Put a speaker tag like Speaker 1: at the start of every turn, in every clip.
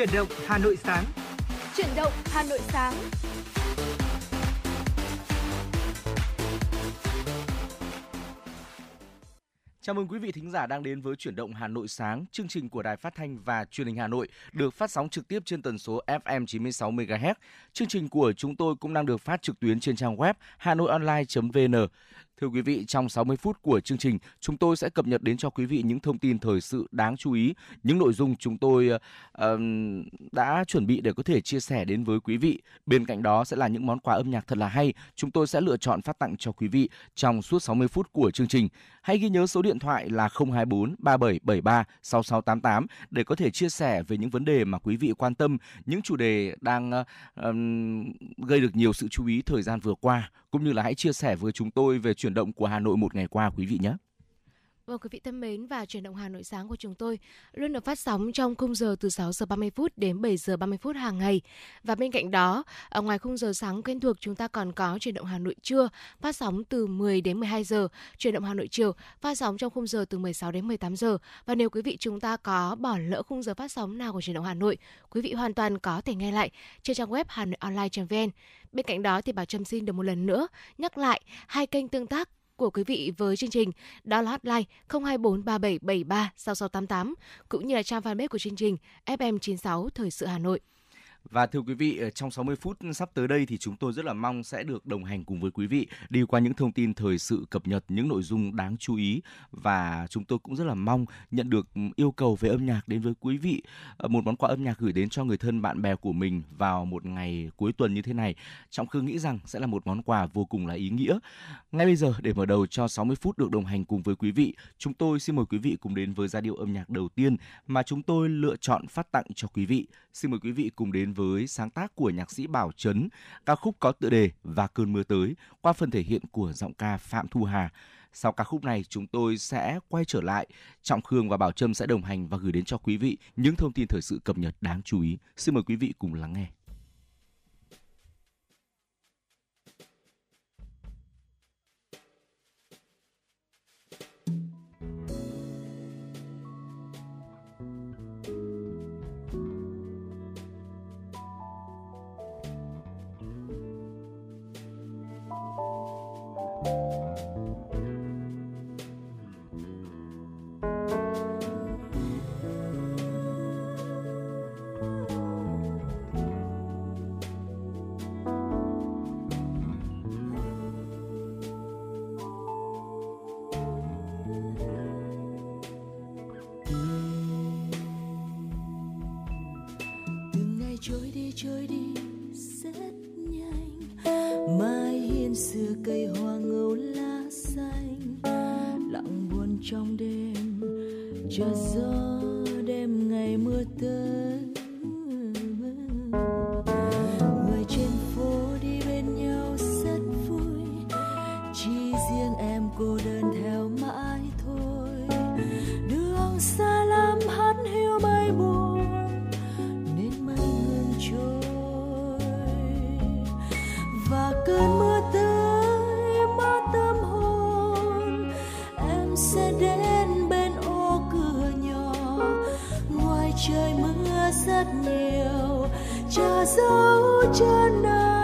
Speaker 1: Chuyển động Hà Nội sáng.
Speaker 2: Chuyển động Hà Nội sáng.
Speaker 3: Chào mừng quý vị thính giả đang đến với chuyển động Hà Nội sáng, chương trình của Đài Phát thanh và Truyền hình Hà Nội được phát sóng trực tiếp trên tần số FM 96 MHz. Chương trình của chúng tôi cũng đang được phát trực tuyến trên trang web hanoionline.vn. Thưa quý vị, trong 60 phút của chương trình, chúng tôi sẽ cập nhật đến cho quý vị những thông tin thời sự đáng chú ý, những nội dung chúng tôi uh, đã chuẩn bị để có thể chia sẻ đến với quý vị. Bên cạnh đó sẽ là những món quà âm nhạc thật là hay, chúng tôi sẽ lựa chọn phát tặng cho quý vị trong suốt 60 phút của chương trình. Hãy ghi nhớ số điện thoại là 024 3773 6688 để có thể chia sẻ về những vấn đề mà quý vị quan tâm, những chủ đề đang uh, gây được nhiều sự chú ý thời gian vừa qua, cũng như là hãy chia sẻ với chúng tôi về chuyển động của Hà Nội một ngày qua, quý vị nhé.
Speaker 2: Vâng quý vị thân mến và chuyển động Hà Nội sáng của chúng tôi luôn được phát sóng trong khung giờ từ 6 giờ 30 phút đến 7 giờ 30 phút hàng ngày. Và bên cạnh đó, ở ngoài khung giờ sáng quen thuộc chúng ta còn có chuyển động Hà Nội trưa phát sóng từ 10 đến 12 giờ, chuyển động Hà Nội chiều phát sóng trong khung giờ từ 16 đến 18 giờ. Và nếu quý vị chúng ta có bỏ lỡ khung giờ phát sóng nào của chuyển động Hà Nội, quý vị hoàn toàn có thể nghe lại trên trang web hanoionline.vn. Bên cạnh đó thì Bảo Trâm xin được một lần nữa nhắc lại hai kênh tương tác của quý vị với chương trình, đó là hotline 02437736688 cũng như là trang fanpage của chương trình FM96 Thời sự Hà Nội.
Speaker 3: Và thưa quý vị, ờ, trong 60 phút sắp tới đây thì chúng tôi rất là mong sẽ được đồng hành cùng với quý vị đi qua những thông tin thời sự cập nhật, những nội dung đáng chú ý và chúng tôi cũng rất là mong nhận được ừ, yêu cầu về âm nhạc đến với quý vị. Ờ, một món quà âm nhạc gửi đến cho người thân bạn bè của mình vào một ngày cuối tuần như thế này. Trọng Khương nghĩ rằng sẽ là một món quà vô cùng là ý nghĩa. Ngay bây giờ để mở đầu cho 60 phút được đồng hành cùng với quý vị, chúng tôi xin mời quý vị cùng đến với giai điệu âm nhạc đầu tiên mà chúng tôi lựa chọn phát tặng cho quý vị. Xin mời quý vị cùng đến với sáng tác của nhạc sĩ Bảo Trấn, ca khúc có tựa đề Và cơn mưa tới qua phần thể hiện của giọng ca Phạm Thu Hà. Sau ca khúc này chúng tôi sẽ quay trở lại, Trọng Khương và Bảo Trâm sẽ đồng hành và gửi đến cho quý vị những thông tin thời sự cập nhật đáng chú ý. Xin mời quý vị cùng lắng nghe.
Speaker 4: Trời mưa rất nhiều cha dấu chân ai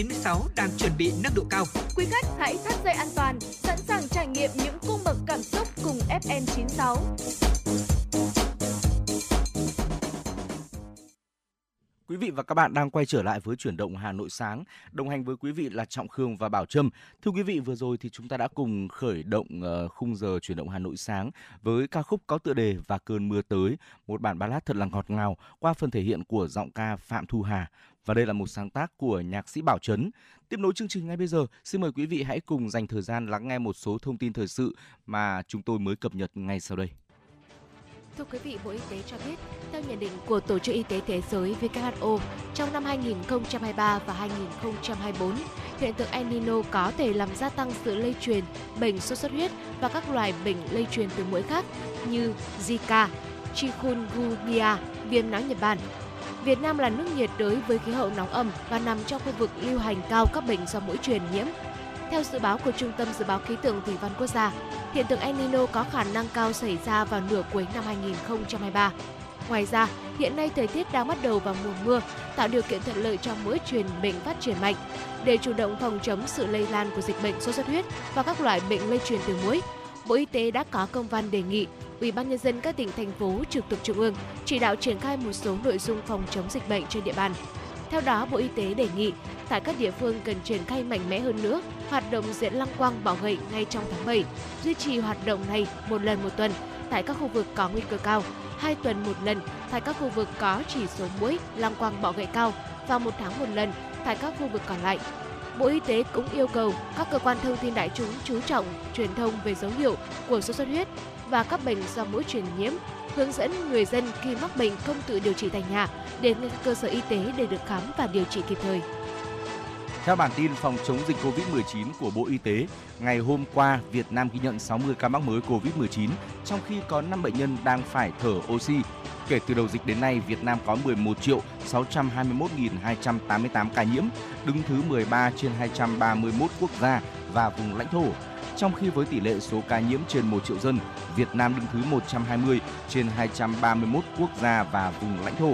Speaker 1: FM96 đang chuẩn bị nâng độ cao.
Speaker 5: Quý khách hãy thắt dây an toàn, sẵn sàng trải nghiệm những cung bậc cảm xúc cùng FM96.
Speaker 3: Quý vị và các bạn đang quay trở lại với chuyển động Hà Nội sáng. Đồng hành với quý vị là Trọng Khương và Bảo Trâm. Thưa quý vị, vừa rồi thì chúng ta đã cùng khởi động uh, khung giờ chuyển động Hà Nội sáng với ca khúc có tựa đề và cơn mưa tới, một bản ballad thật là ngọt ngào qua phần thể hiện của giọng ca Phạm Thu Hà và đây là một sáng tác của nhạc sĩ Bảo Trấn. Tiếp nối chương trình ngay bây giờ, xin mời quý vị hãy cùng dành thời gian lắng nghe một số thông tin thời sự mà chúng tôi mới cập nhật ngay sau đây.
Speaker 2: Thưa quý vị, Bộ Y tế cho biết, theo nhận định của Tổ chức Y tế Thế giới WHO, trong năm 2023 và 2024, hiện tượng El Nino có thể làm gia tăng sự lây truyền bệnh sốt xuất huyết và các loài bệnh lây truyền từ mũi khác như Zika, chikungunya, viêm não Nhật Bản, Việt Nam là nước nhiệt đới với khí hậu nóng ẩm và nằm trong khu vực lưu hành cao các bệnh do mũi truyền nhiễm. Theo dự báo của Trung tâm Dự báo Khí tượng Thủy văn Quốc gia, hiện tượng El Nino có khả năng cao xảy ra vào nửa cuối năm 2023. Ngoài ra, hiện nay thời tiết đang bắt đầu vào mùa mưa, tạo điều kiện thuận lợi cho mũi truyền bệnh phát triển mạnh. Để chủ động phòng chống sự lây lan của dịch bệnh sốt xuất huyết và các loại bệnh lây truyền từ mũi, Bộ Y tế đã có công văn đề nghị Ủy ban nhân dân các tỉnh thành phố trực thuộc trung ương chỉ đạo triển khai một số nội dung phòng chống dịch bệnh trên địa bàn. Theo đó, Bộ Y tế đề nghị tại các địa phương cần triển khai mạnh mẽ hơn nữa hoạt động diễn lăng quang bảo gậy ngay trong tháng 7, duy trì hoạt động này một lần một tuần tại các khu vực có nguy cơ cao, hai tuần một lần tại các khu vực có chỉ số mũi lăng quang bảo gậy cao và một tháng một lần tại các khu vực còn lại. Bộ Y tế cũng yêu cầu các cơ quan thông tin đại chúng chú trọng truyền thông về dấu hiệu của sốt xuất huyết và các bệnh do mũi truyền nhiễm, hướng dẫn người dân khi mắc bệnh không tự điều trị tại nhà đến các cơ sở y tế để được khám và điều trị kịp thời.
Speaker 3: Theo bản tin phòng chống dịch COVID-19 của Bộ Y tế, ngày hôm qua, Việt Nam ghi nhận 60 ca mắc mới COVID-19, trong khi có 5 bệnh nhân đang phải thở oxy. Kể từ đầu dịch đến nay, Việt Nam có 11 triệu 621.288 ca nhiễm, đứng thứ 13 trên 231 quốc gia và vùng lãnh thổ trong khi với tỷ lệ số ca nhiễm trên 1 triệu dân, Việt Nam đứng thứ 120 trên 231 quốc gia và vùng lãnh thổ.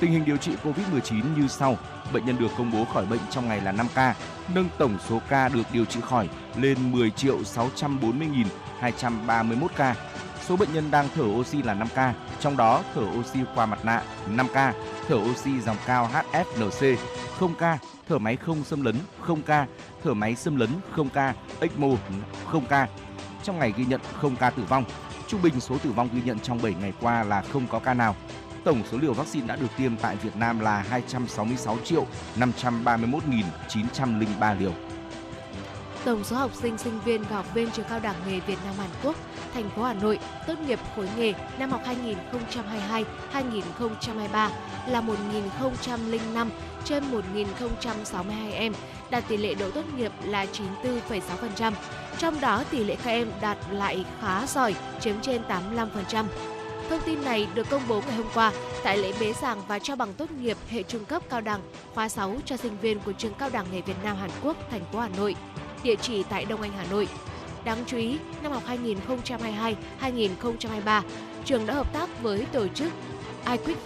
Speaker 3: Tình hình điều trị COVID-19 như sau. Bệnh nhân được công bố khỏi bệnh trong ngày là 5 ca, nâng tổng số ca được điều trị khỏi lên 10 triệu 640.231 ca. Số bệnh nhân đang thở oxy là 5 ca, trong đó thở oxy qua mặt nạ 5 ca, thở oxy dòng cao HFNC 0 ca, thở máy không xâm lấn 0 ca, thở máy xâm lấn 0 ca, ECMO 0 ca. Trong ngày ghi nhận 0 ca tử vong. Trung bình số tử vong ghi nhận trong 7 ngày qua là không có ca nào. Tổng số liều vaccine đã được tiêm tại Việt Nam là 266 triệu 531.903 liều.
Speaker 2: Tổng số học sinh sinh viên và học viên trường cao đẳng nghề Việt Nam Hàn Quốc thành phố Hà Nội tốt nghiệp khối nghề năm học 2022-2023 là 1.005 trên 1.062 em, đạt tỷ lệ đỗ tốt nghiệp là 94,6%. Trong đó tỷ lệ các em đạt lại khá giỏi, chiếm trên 85%. Thông tin này được công bố ngày hôm qua tại lễ bế giảng và trao bằng tốt nghiệp hệ trung cấp cao đẳng khóa 6 cho sinh viên của trường cao đẳng nghề Việt Nam Hàn Quốc thành phố Hà Nội, địa chỉ tại Đông Anh Hà Nội. Đáng chú ý, năm học 2022-2023, trường đã hợp tác với tổ chức iQuick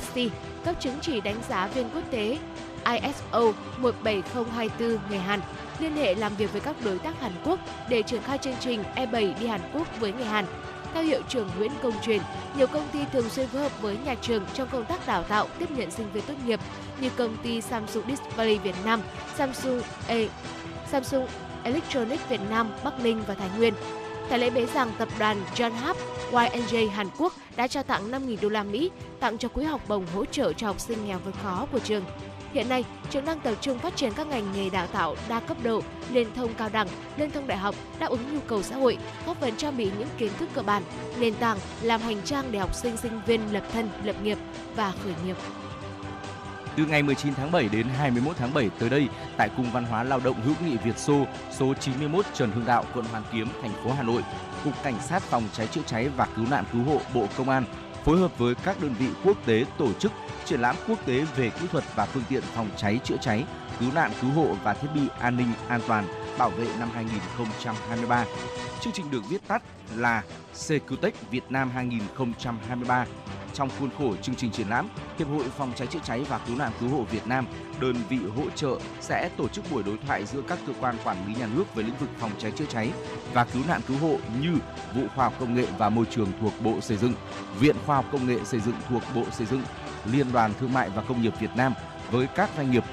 Speaker 2: SC cấp chứng chỉ đánh giá viên quốc tế ISO 17024 người Hàn, liên hệ làm việc với các đối tác Hàn Quốc để triển khai chương trình E7 đi Hàn Quốc với người Hàn. Theo hiệu trưởng Nguyễn Công Truyền, nhiều công ty thường xuyên phối hợp với nhà trường trong công tác đào tạo tiếp nhận sinh viên tốt nghiệp như công ty Samsung Display Việt Nam, Samsung A, Samsung Electronics Việt Nam, Bắc Ninh và Thái Nguyên. Tại lễ bế giảng, tập đoàn John Hap Y&J Hàn Quốc đã trao tặng 5.000 đô la Mỹ tặng cho quỹ học bổng hỗ trợ cho học sinh nghèo vượt khó của trường. Hiện nay, trường đang tập trung phát triển các ngành nghề đào tạo đa cấp độ, liên thông cao đẳng, liên thông đại học, đáp ứng nhu cầu xã hội, góp phần trang bị những kiến thức cơ bản, nền tảng làm hành trang để học sinh sinh viên lập thân, lập nghiệp và khởi nghiệp.
Speaker 3: Từ ngày 19 tháng 7 đến 21 tháng 7 tới đây, tại Cung Văn hóa Lao động Hữu nghị Việt Xô, số 91 Trần Hưng Đạo, quận Hoàn Kiếm, thành phố Hà Nội, Cục Cảnh sát Phòng cháy chữa cháy và Cứu nạn Cứu hộ Bộ Công an phối hợp với các đơn vị quốc tế tổ chức triển lãm quốc tế về kỹ thuật và phương tiện phòng cháy chữa cháy, cứu nạn cứu hộ và thiết bị an ninh an toàn bảo vệ năm 2023. Chương trình được viết tắt là Secutech Việt Nam 2023. Trong khuôn khổ chương trình triển lãm, Hiệp hội Phòng cháy chữa cháy và Cứu nạn cứu hộ Việt Nam, đơn vị hỗ trợ sẽ tổ chức buổi đối thoại giữa các cơ quan quản lý nhà nước về lĩnh vực phòng cháy chữa cháy và cứu nạn cứu hộ như Vụ Khoa học Công nghệ và Môi trường thuộc Bộ Xây dựng, Viện Khoa học Công nghệ Xây dựng thuộc Bộ Xây dựng, Liên đoàn Thương mại và Công nghiệp Việt Nam với các doanh nghiệp.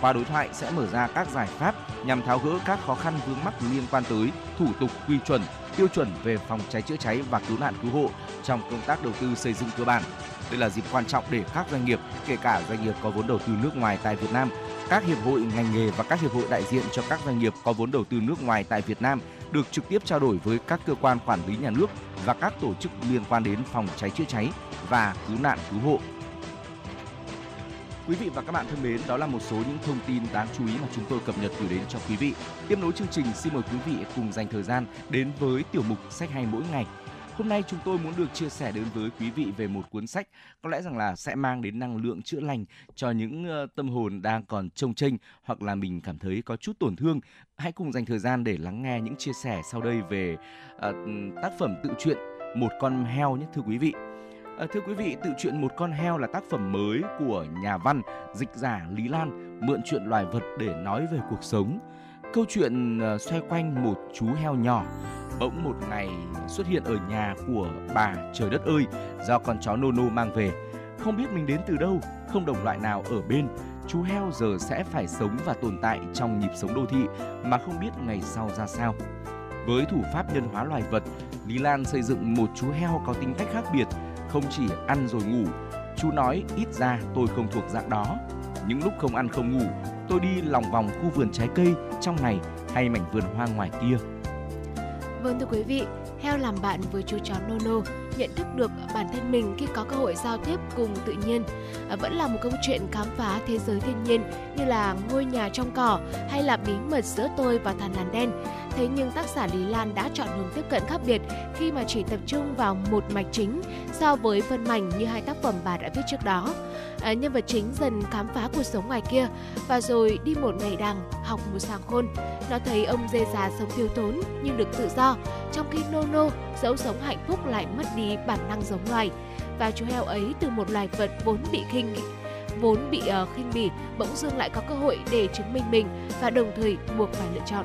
Speaker 3: Qua đối thoại sẽ mở ra các giải pháp nhằm tháo gỡ các khó khăn vướng mắc liên quan tới thủ tục quy chuẩn, tiêu chuẩn về phòng cháy chữa cháy và cứu nạn cứu hộ trong công tác đầu tư xây dựng cơ bản. Đây là dịp quan trọng để các doanh nghiệp, kể cả doanh nghiệp có vốn đầu tư nước ngoài tại Việt Nam, các hiệp hội ngành nghề và các hiệp hội đại diện cho các doanh nghiệp có vốn đầu tư nước ngoài tại Việt Nam được trực tiếp trao đổi với các cơ quan quản lý nhà nước và các tổ chức liên quan đến phòng cháy chữa cháy và cứu nạn cứu hộ Quý vị và các bạn thân mến, đó là một số những thông tin đáng chú ý mà chúng tôi cập nhật gửi đến cho quý vị. Tiếp nối chương trình, xin mời quý vị cùng dành thời gian đến với tiểu mục sách hay mỗi ngày. Hôm nay chúng tôi muốn được chia sẻ đến với quý vị về một cuốn sách có lẽ rằng là sẽ mang đến năng lượng chữa lành cho những tâm hồn đang còn trông chênh hoặc là mình cảm thấy có chút tổn thương. Hãy cùng dành thời gian để lắng nghe những chia sẻ sau đây về uh, tác phẩm tự truyện Một con heo nhé thưa quý vị. À, thưa quý vị, tự truyện Một con heo là tác phẩm mới của nhà văn, dịch giả Lý Lan mượn chuyện loài vật để nói về cuộc sống. Câu chuyện ờ, xoay quanh một chú heo nhỏ bỗng một ngày xuất hiện ở nhà của bà trời đất ơi do con chó Nono mang về. Không biết mình đến từ đâu, không đồng loại nào ở bên, chú heo giờ sẽ phải sống và tồn tại trong nhịp sống đô thị mà không biết ngày sau ra sao. Với thủ pháp nhân hóa loài vật, Lý Lan xây dựng một chú heo có tính cách khác biệt, không chỉ ăn rồi ngủ. Chú nói ít ra tôi không thuộc dạng đó. Những lúc không ăn không ngủ, tôi đi lòng vòng khu vườn trái cây trong này hay mảnh vườn hoa ngoài kia.
Speaker 2: Vâng thưa quý vị, heo làm bạn với chú chó Nono, nhận thức được bản thân mình khi có cơ hội giao tiếp cùng tự nhiên. À, vẫn là một câu chuyện khám phá thế giới thiên nhiên như là ngôi nhà trong cỏ hay là bí mật giữa tôi và thằn lằn đen. Thế nhưng tác giả Lý Lan đã chọn hướng tiếp cận khác biệt khi mà chỉ tập trung vào một mạch chính so với phân mảnh như hai tác phẩm bà đã viết trước đó. À, nhân vật chính dần khám phá cuộc sống ngoài kia và rồi đi một ngày đằng học một sàng khôn. Nó thấy ông dê già sống thiếu thốn nhưng được tự do, trong khi Nono dẫu sống hạnh phúc lại mất đi bản năng giống loài. Và chú heo ấy từ một loài vật vốn bị khinh vốn bị uh, khinh bỉ bỗng dưng lại có cơ hội để chứng minh mình và đồng thời buộc phải lựa chọn.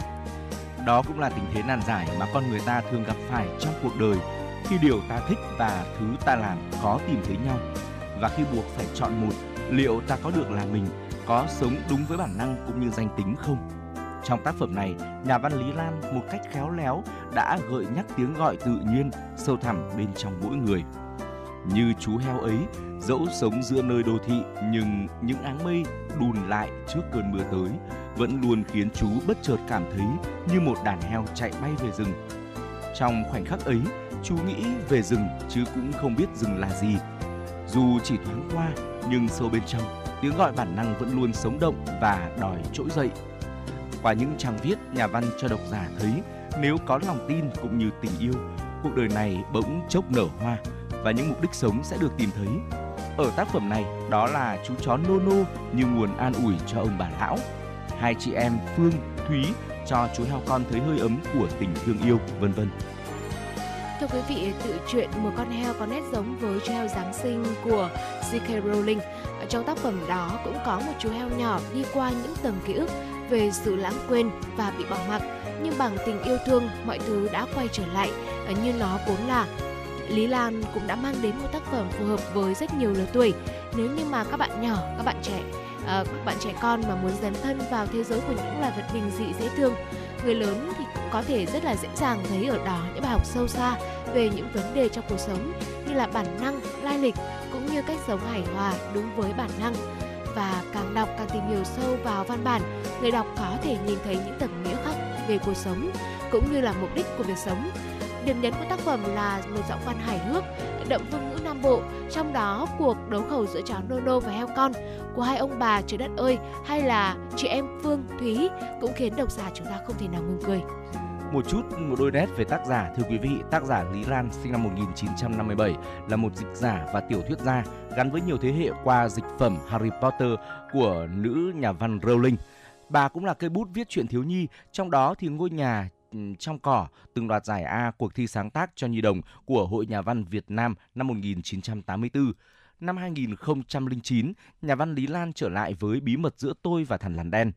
Speaker 3: Đó cũng là tình thế nan giải mà con người ta thường gặp phải trong cuộc đời. khi điều ta thích và thứ ta làm có tìm thấy nhau và khi buộc phải chọn một, liệu ta có được là mình, có sống đúng với bản năng cũng như danh tính không trong tác phẩm này, nhà văn lý lan một cách khéo léo đã gợi nhắc tiếng gọi tự nhiên sâu thẳm bên trong mỗi người như chú heo ấy, dẫu sống giữa nơi đô thị nhưng những áng mây đùn lại trước cơn mưa tới vẫn luôn khiến chú bất chợt cảm thấy như một đàn heo chạy bay về rừng. Trong khoảnh khắc ấy, chú nghĩ về rừng chứ cũng không biết rừng là gì. Dù chỉ thoáng qua, nhưng sâu bên trong, tiếng gọi bản năng vẫn luôn sống động và đòi trỗi dậy. Qua những trang viết, nhà văn cho độc giả thấy nếu có lòng tin cũng như tình yêu, cuộc đời này bỗng chốc nở hoa và những mục đích sống sẽ được tìm thấy. Ở tác phẩm này, đó là chú chó Nono như nguồn an ủi cho ông bà lão hai chị em phương thúy cho chú heo con thấy hơi ấm của tình thương yêu vân vân
Speaker 2: Thưa quý vị, tự truyện Một con heo có nét giống với chú heo Giáng sinh của J.K. Rowling. Trong tác phẩm đó cũng có một chú heo nhỏ đi qua những tầng ký ức về sự lãng quên và bị bỏ mặc. Nhưng bằng tình yêu thương, mọi thứ đã quay trở lại như nó vốn là. Lý Lan cũng đã mang đến một tác phẩm phù hợp với rất nhiều lứa tuổi. Nếu như mà các bạn nhỏ, các bạn trẻ, Ờ, các bạn trẻ con mà muốn dấn thân vào thế giới của những loài vật bình dị dễ thương, người lớn thì cũng có thể rất là dễ dàng thấy ở đó những bài học sâu xa về những vấn đề trong cuộc sống như là bản năng, lai lịch cũng như cách sống hài hòa đúng với bản năng và càng đọc càng tìm hiểu sâu vào văn bản, người đọc có thể nhìn thấy những tầng nghĩa khác về cuộc sống cũng như là mục đích của việc sống. Điểm nhấn của tác phẩm là một giọng văn hài hước, đậm phương ngữ Nam Bộ, trong đó cuộc đấu khẩu giữa chó Nono và heo con của hai ông bà trời đất ơi hay là chị em Phương Thúy cũng khiến độc giả chúng ta không thể nào ngừng cười.
Speaker 3: Một chút một đôi nét về tác giả thưa quý vị. Tác giả Lý Lan sinh năm 1957 là một dịch giả và tiểu thuyết gia gắn với nhiều thế hệ qua dịch phẩm Harry Potter của nữ nhà văn Rowling. Bà cũng là cây bút viết truyện thiếu nhi trong đó thì ngôi nhà trong cỏ từng đoạt giải A cuộc thi sáng tác cho nhi đồng của Hội Nhà văn Việt Nam năm 1984. Năm 2009, nhà văn Lý Lan trở lại với Bí mật giữa tôi và thằn lằn đen.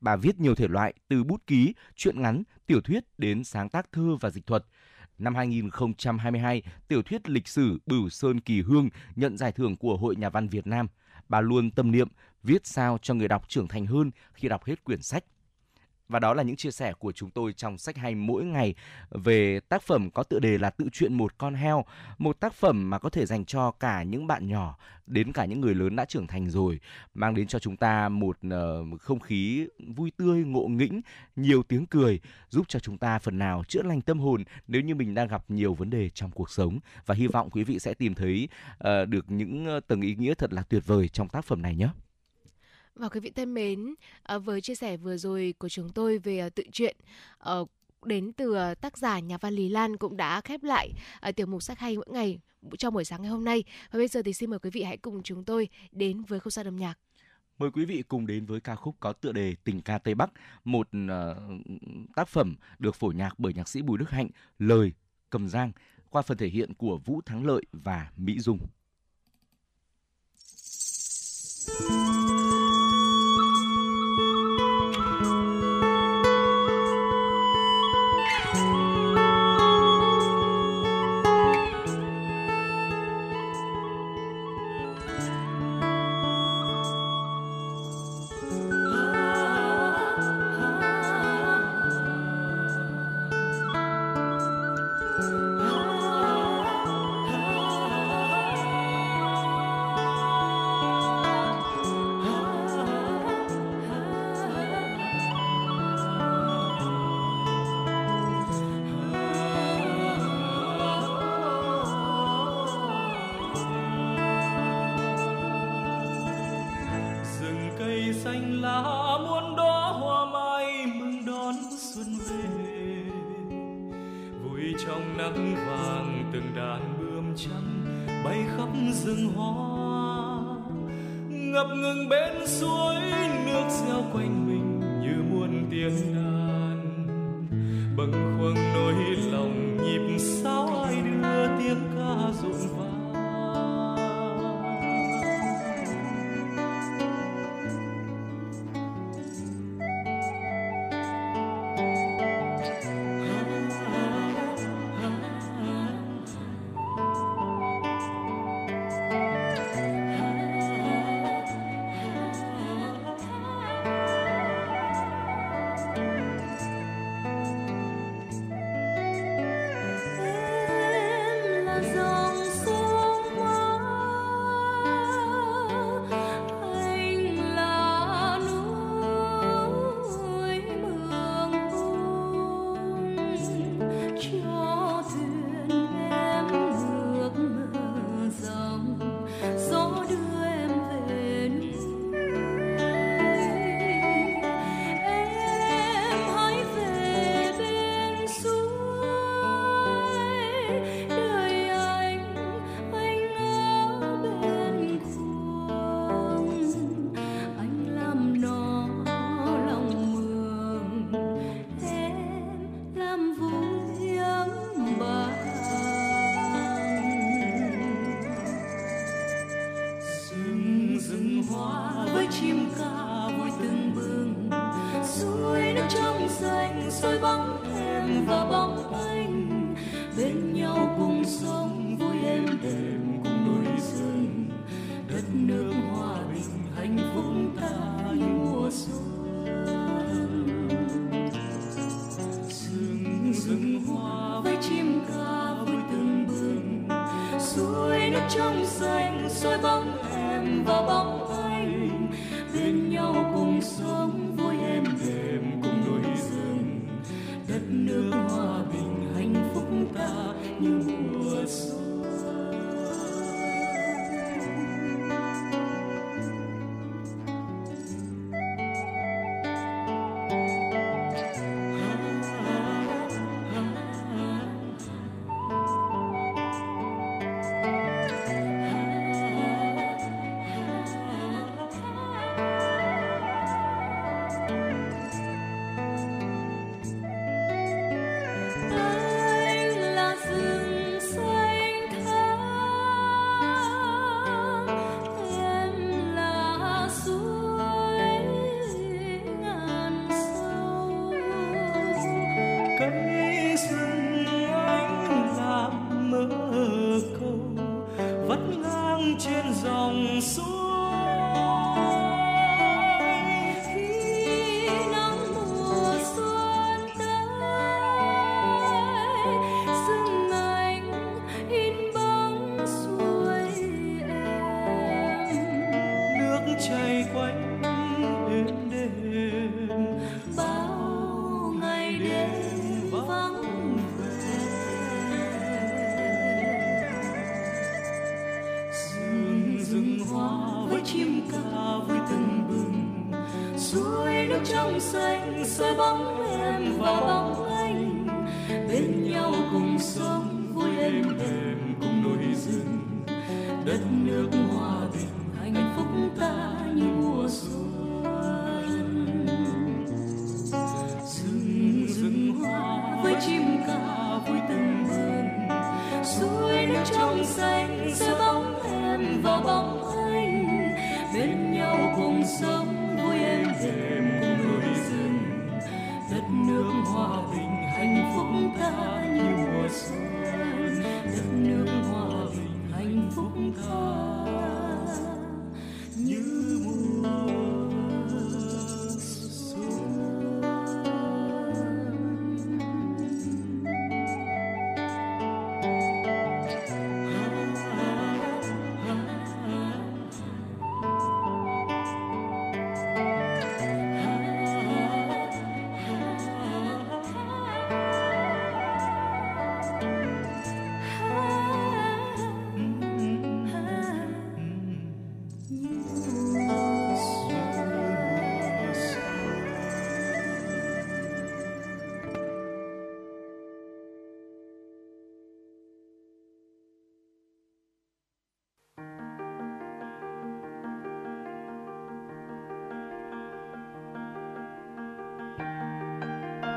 Speaker 3: Bà viết nhiều thể loại từ bút ký, truyện ngắn, tiểu thuyết đến sáng tác thơ và dịch thuật. Năm 2022, tiểu thuyết lịch sử Bửu Sơn Kỳ Hương nhận giải thưởng của Hội Nhà văn Việt Nam. Bà luôn tâm niệm viết sao cho người đọc trưởng thành hơn khi đọc hết quyển sách. Và đó là những chia sẻ của chúng tôi trong sách hay mỗi ngày về tác phẩm có tựa đề là Tự truyện một con heo, một tác phẩm mà có thể dành cho cả những bạn nhỏ đến cả những người lớn đã trưởng thành rồi, mang đến cho chúng ta một uh, không khí vui tươi, ngộ nghĩnh, nhiều tiếng cười, giúp cho chúng ta phần nào chữa lành tâm hồn nếu như mình đang gặp nhiều vấn đề trong cuộc sống và hy vọng quý vị sẽ tìm thấy uh, được những ờ, tầng ý nghĩa thật là tuyệt vời trong tác phẩm này nhé.
Speaker 2: Và quý vị thân mến, ờ, với chia sẻ vừa rồi của chúng tôi về ờ, tự truyện ờ, đến từ tác giả nhà văn Lý Lan cũng đã khép lại tiểu mục sách hay mỗi ngày trong buổi sáng ngày hôm nay. Và bây giờ thì xin mời quý vị hãy cùng chúng tôi đến với không gian âm nhạc.
Speaker 3: Mời quý vị cùng đến với ca khúc có tựa đề Tình ca Tây Bắc, một uh, tác phẩm được phổ nhạc bởi nhạc sĩ Bùi Đức Hạnh, lời cầm giang qua phần thể hiện của Vũ Thắng Lợi và Mỹ Dung.
Speaker 6: soi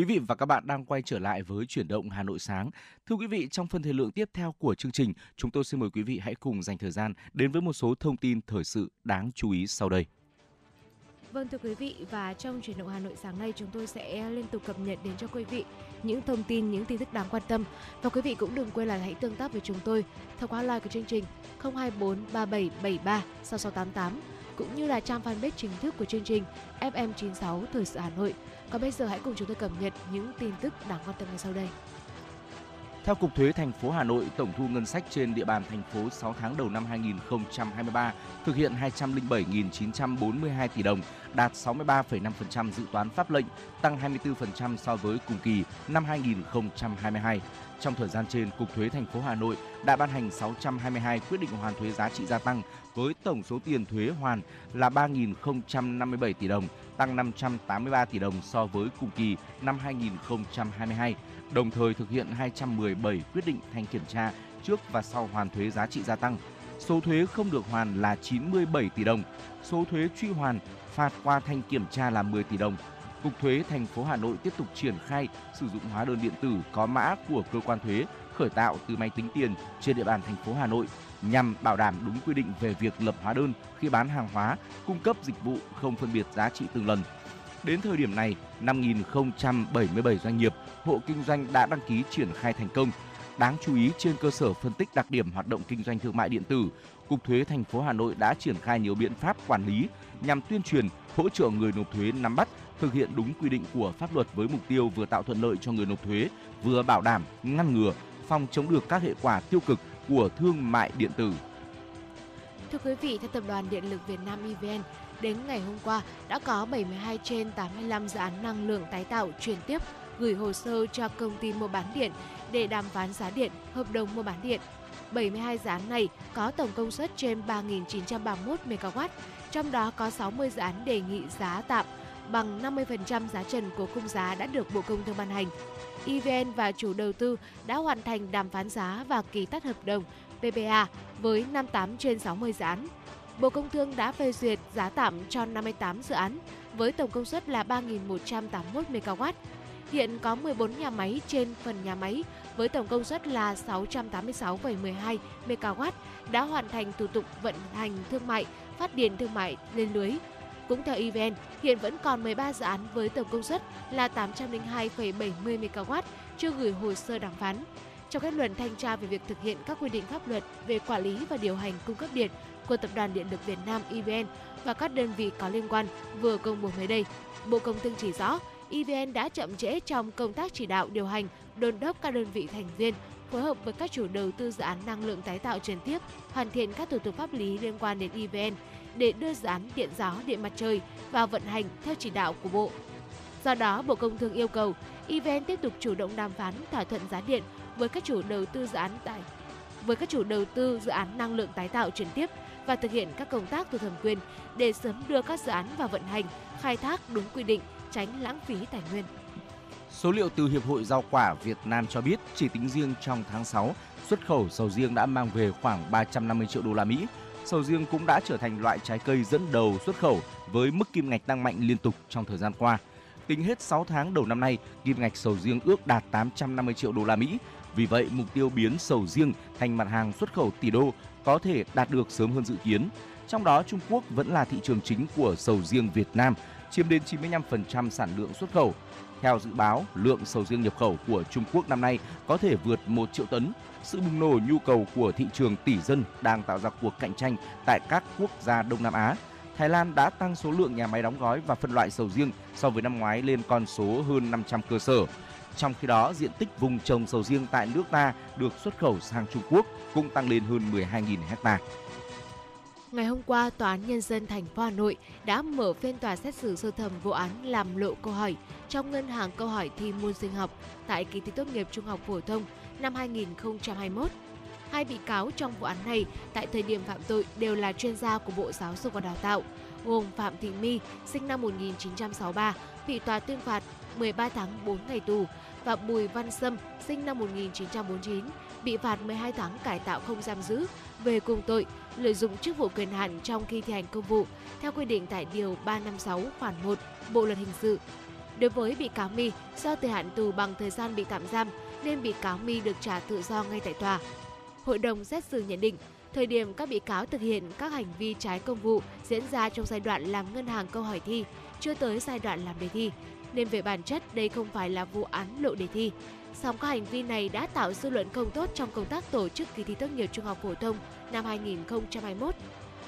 Speaker 3: Quý vị và các bạn đang quay trở lại với chuyển động Hà Nội sáng. Thưa quý vị, trong phần thời lượng tiếp theo của chương trình, chúng tôi xin mời quý vị hãy cùng dành thời gian đến với một số thông tin thời sự đáng chú ý sau đây.
Speaker 2: Vâng thưa quý vị và trong chuyển động Hà Nội sáng nay chúng tôi sẽ liên tục cập nhật đến cho quý vị những thông tin, những tin tức đáng quan tâm và quý vị cũng đừng quên là hãy tương tác với chúng tôi theo qua like của chương trình 024 3773 6688 cũng như là trang fanpage chính thức của chương trình FM96 Thời sự Hà Nội. Còn bây giờ hãy cùng chúng tôi cập nhật những tin tức đáng quan tâm ngay sau đây.
Speaker 3: Theo Cục Thuế thành phố Hà Nội, tổng thu ngân sách trên địa bàn thành phố 6 tháng đầu năm 2023 thực hiện 207.942 tỷ đồng, đạt 63,5% dự toán pháp lệnh, tăng 24% so với cùng kỳ năm 2022. Trong thời gian trên, Cục Thuế thành phố Hà Nội đã ban hành 622 quyết định hoàn thuế giá trị gia tăng với tổng số tiền thuế hoàn là 3.057 tỷ đồng, tăng 583 tỷ đồng so với cùng kỳ năm 2022. đồng thời thực hiện 217 quyết định thanh kiểm tra trước và sau hoàn thuế giá trị gia tăng. Số thuế không được hoàn là 97 tỷ đồng, số thuế truy hoàn phạt qua thanh kiểm tra là 10 tỷ đồng. Cục thuế thành phố Hà Nội tiếp tục triển khai sử dụng hóa đơn điện tử có mã của cơ quan thuế khởi tạo từ máy tính tiền trên địa bàn thành phố Hà Nội nhằm bảo đảm đúng quy định về việc lập hóa đơn khi bán hàng hóa, cung cấp dịch vụ không phân biệt giá trị từng lần. Đến thời điểm này, 5.077 doanh nghiệp, hộ kinh doanh đã đăng ký triển khai thành công. Đáng chú ý trên cơ sở phân tích đặc điểm hoạt động kinh doanh thương mại điện tử, Cục Thuế thành phố Hà Nội đã triển khai nhiều biện pháp quản lý nhằm tuyên truyền, hỗ trợ người nộp thuế nắm bắt, thực hiện đúng quy định của pháp luật với mục tiêu vừa tạo thuận lợi cho người nộp thuế, vừa bảo đảm ngăn ngừa, phòng chống được các hệ quả tiêu cực của thương mại điện tử.
Speaker 2: Thưa quý vị, theo Tập đoàn Điện lực Việt Nam EVN, đến ngày hôm qua đã có 72 trên 85 dự án năng lượng tái tạo chuyển tiếp gửi hồ sơ cho công ty mua bán điện để đàm phán giá điện, hợp đồng mua bán điện. 72 dự án này có tổng công suất trên 3.931 MW, trong đó có 60 dự án đề nghị giá tạm bằng 50% giá trần của khung giá đã được Bộ Công Thương ban hành. EVN và chủ đầu tư đã hoàn thành đàm phán giá và ký tắt hợp đồng PPA với 58 trên 60 dự án. Bộ Công Thương đã phê duyệt giá tạm cho 58 dự án với tổng công suất là 3.181 MW. Hiện có 14 nhà máy trên phần nhà máy với tổng công suất là 686,12 MW đã hoàn thành thủ tục vận hành thương mại, phát điện thương mại lên lưới. Cũng theo EVN, hiện vẫn còn 13 dự án với tổng công suất là 802,70 MW chưa gửi hồ sơ đàm phán. Trong kết luận thanh tra về việc thực hiện các quy định pháp luật về quản lý và điều hành cung cấp điện của Tập đoàn Điện lực Việt Nam EVN và các đơn vị có liên quan vừa công bố mới đây, Bộ Công Thương chỉ rõ EVN đã chậm trễ trong công tác chỉ đạo điều hành, đôn đốc các đơn vị thành viên phối hợp với các chủ đầu tư dự án năng lượng tái tạo chuyển tiếp, hoàn thiện các thủ tục pháp lý liên quan đến EVN để đưa dự án điện gió, điện mặt trời vào vận hành theo chỉ đạo của Bộ. Do đó, Bộ Công Thương yêu cầu EVN tiếp tục chủ động đàm phán thỏa thuận giá điện với các chủ đầu tư dự án tại với các chủ đầu tư dự án năng lượng tái tạo chuyển tiếp và thực hiện các công tác thuộc thẩm quyền để sớm đưa các dự án vào vận hành, khai thác đúng quy định, tránh lãng phí tài nguyên.
Speaker 3: Số liệu từ Hiệp hội Rau quả Việt Nam cho biết chỉ tính riêng trong tháng 6, xuất khẩu sầu riêng đã mang về khoảng 350 triệu đô la Mỹ. Sầu riêng cũng đã trở thành loại trái cây dẫn đầu xuất khẩu với mức kim ngạch tăng mạnh liên tục trong thời gian qua. Tính hết 6 tháng đầu năm nay, kim ngạch sầu riêng ước đạt 850 triệu đô la Mỹ. Vì vậy, mục tiêu biến sầu riêng thành mặt hàng xuất khẩu tỷ đô có thể đạt được sớm hơn dự kiến. Trong đó, Trung Quốc vẫn là thị trường chính của sầu riêng Việt Nam, chiếm đến 95% sản lượng xuất khẩu. Theo dự báo, lượng sầu riêng nhập khẩu của Trung Quốc năm nay có thể vượt 1 triệu tấn. Sự bùng nổ nhu cầu của thị trường tỷ dân đang tạo ra cuộc cạnh tranh tại các quốc gia Đông Nam Á. Thái Lan đã tăng số lượng nhà máy đóng gói và phân loại sầu riêng so với năm ngoái lên con số hơn 500 cơ sở. Trong khi đó, diện tích vùng trồng sầu riêng tại nước ta được xuất khẩu sang Trung Quốc cũng tăng lên hơn 12.000 ha.
Speaker 2: Ngày hôm qua, Tòa án Nhân dân thành phố Hà Nội đã mở phiên tòa xét xử sơ thẩm vụ án làm lộ câu hỏi trong ngân hàng câu hỏi thi môn sinh học tại kỳ thi tốt nghiệp trung học phổ thông năm 2021. Hai bị cáo trong vụ án này tại thời điểm phạm tội đều là chuyên gia của Bộ Giáo dục và Đào tạo, gồm Phạm Thị My, sinh năm 1963, bị tòa tuyên phạt 13 tháng 4 ngày tù và Bùi Văn Sâm, sinh năm 1949, bị phạt 12 tháng cải tạo không giam giữ về cùng tội lợi dụng chức vụ quyền hạn trong khi thi hành công vụ theo quy định tại điều 356 khoản 1 Bộ luật hình sự. Đối với bị cáo My, do thời hạn tù bằng thời gian bị tạm giam nên bị cáo My được trả tự do ngay tại tòa. Hội đồng xét xử nhận định, thời điểm các bị cáo thực hiện các hành vi trái công vụ diễn ra trong giai đoạn làm ngân hàng câu hỏi thi, chưa tới giai đoạn làm đề thi, nên về bản chất đây không phải là vụ án lộ đề thi. Song các hành vi này đã tạo dư luận không tốt trong công tác tổ chức kỳ thi tốt nghiệp trung học phổ thông năm 2021.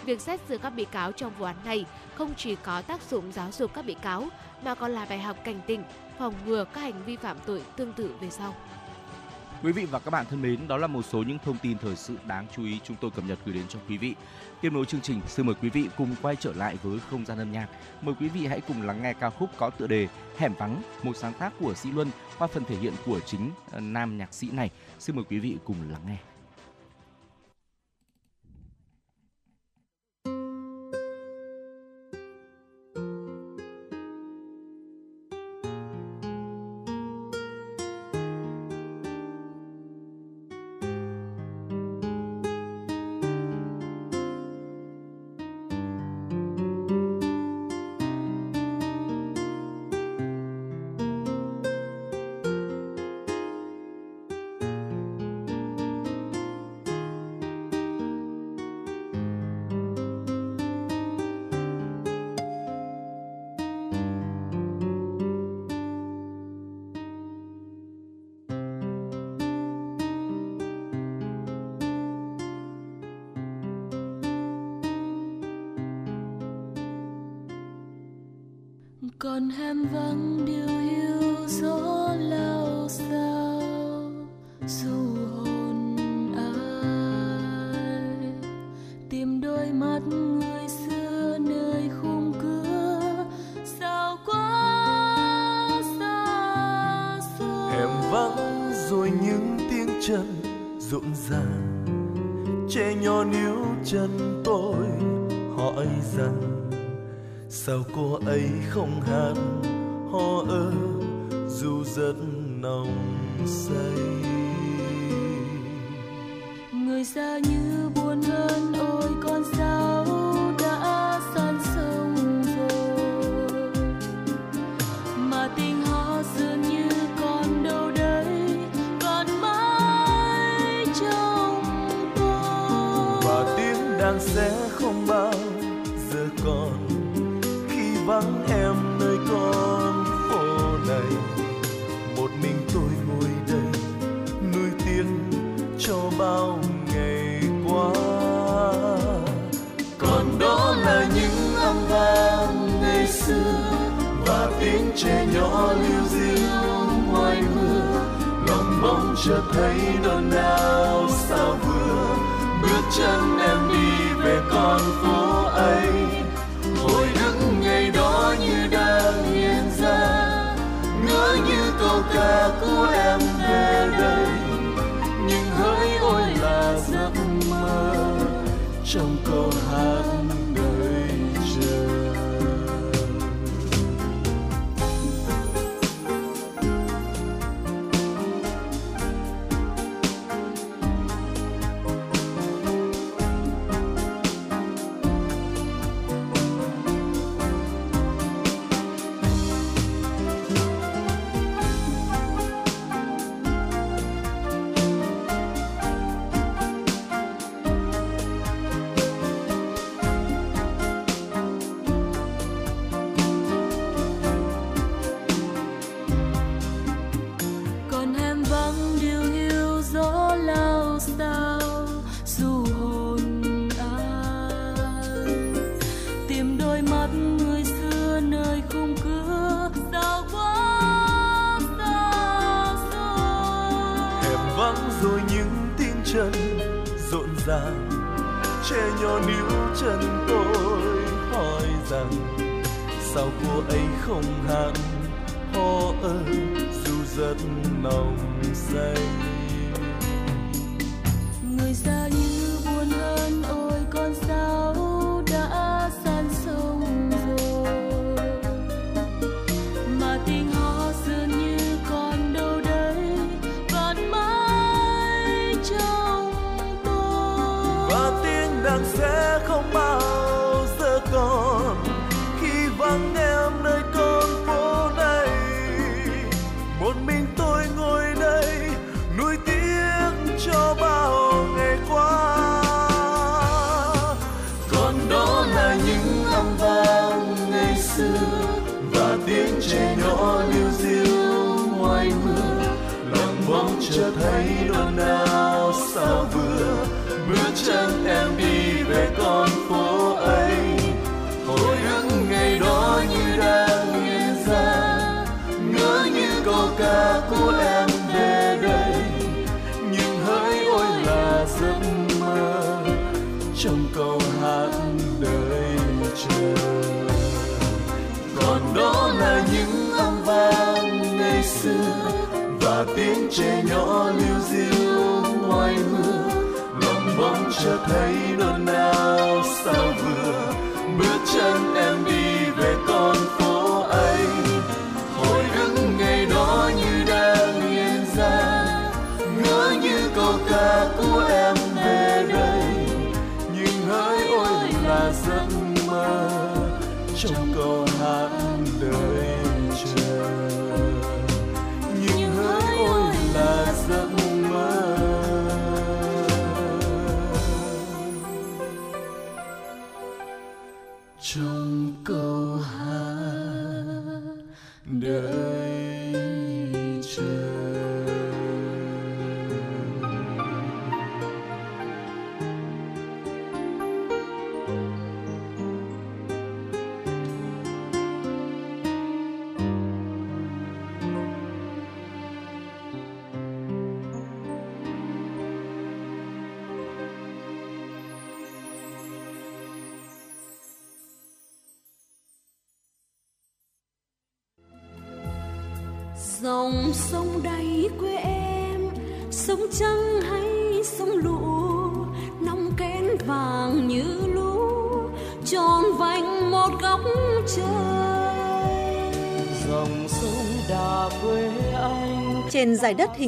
Speaker 2: Việc xét xử các bị cáo trong vụ án này không chỉ có tác dụng giáo dục các bị cáo mà còn là bài học cảnh tỉnh, phòng ngừa các hành vi phạm tội tương tự về sau.
Speaker 3: Quý vị và các bạn thân mến, đó là một số những thông tin thời sự đáng chú ý chúng tôi cập nhật gửi đến cho quý vị. Tiếp nối chương trình, xin mời quý vị cùng quay trở lại với không gian âm nhạc. Mời quý vị hãy cùng lắng nghe ca khúc có tựa đề Hẻm vắng, một sáng tác của Sĩ Luân qua phần thể hiện của chính ờ, nam nhạc sĩ này. Xin mời quý vị cùng lắng nghe.
Speaker 7: chân rộn ràng. Trẻ nhỏ níu chân tôi hỏi rằng, sao cô ấy không hát ho ơ dù rất nồng say?
Speaker 4: Người xa như
Speaker 7: chưa thấy nỗi nào sao vừa bước chân em đi về con phố ấy.
Speaker 4: sao
Speaker 7: cua ấy không hạn ho ơ dù rất nồng say. tiếng trẻ nhỏ lưu diêu ngoài mưa lòng bóng chợt thấy nôn nào sao?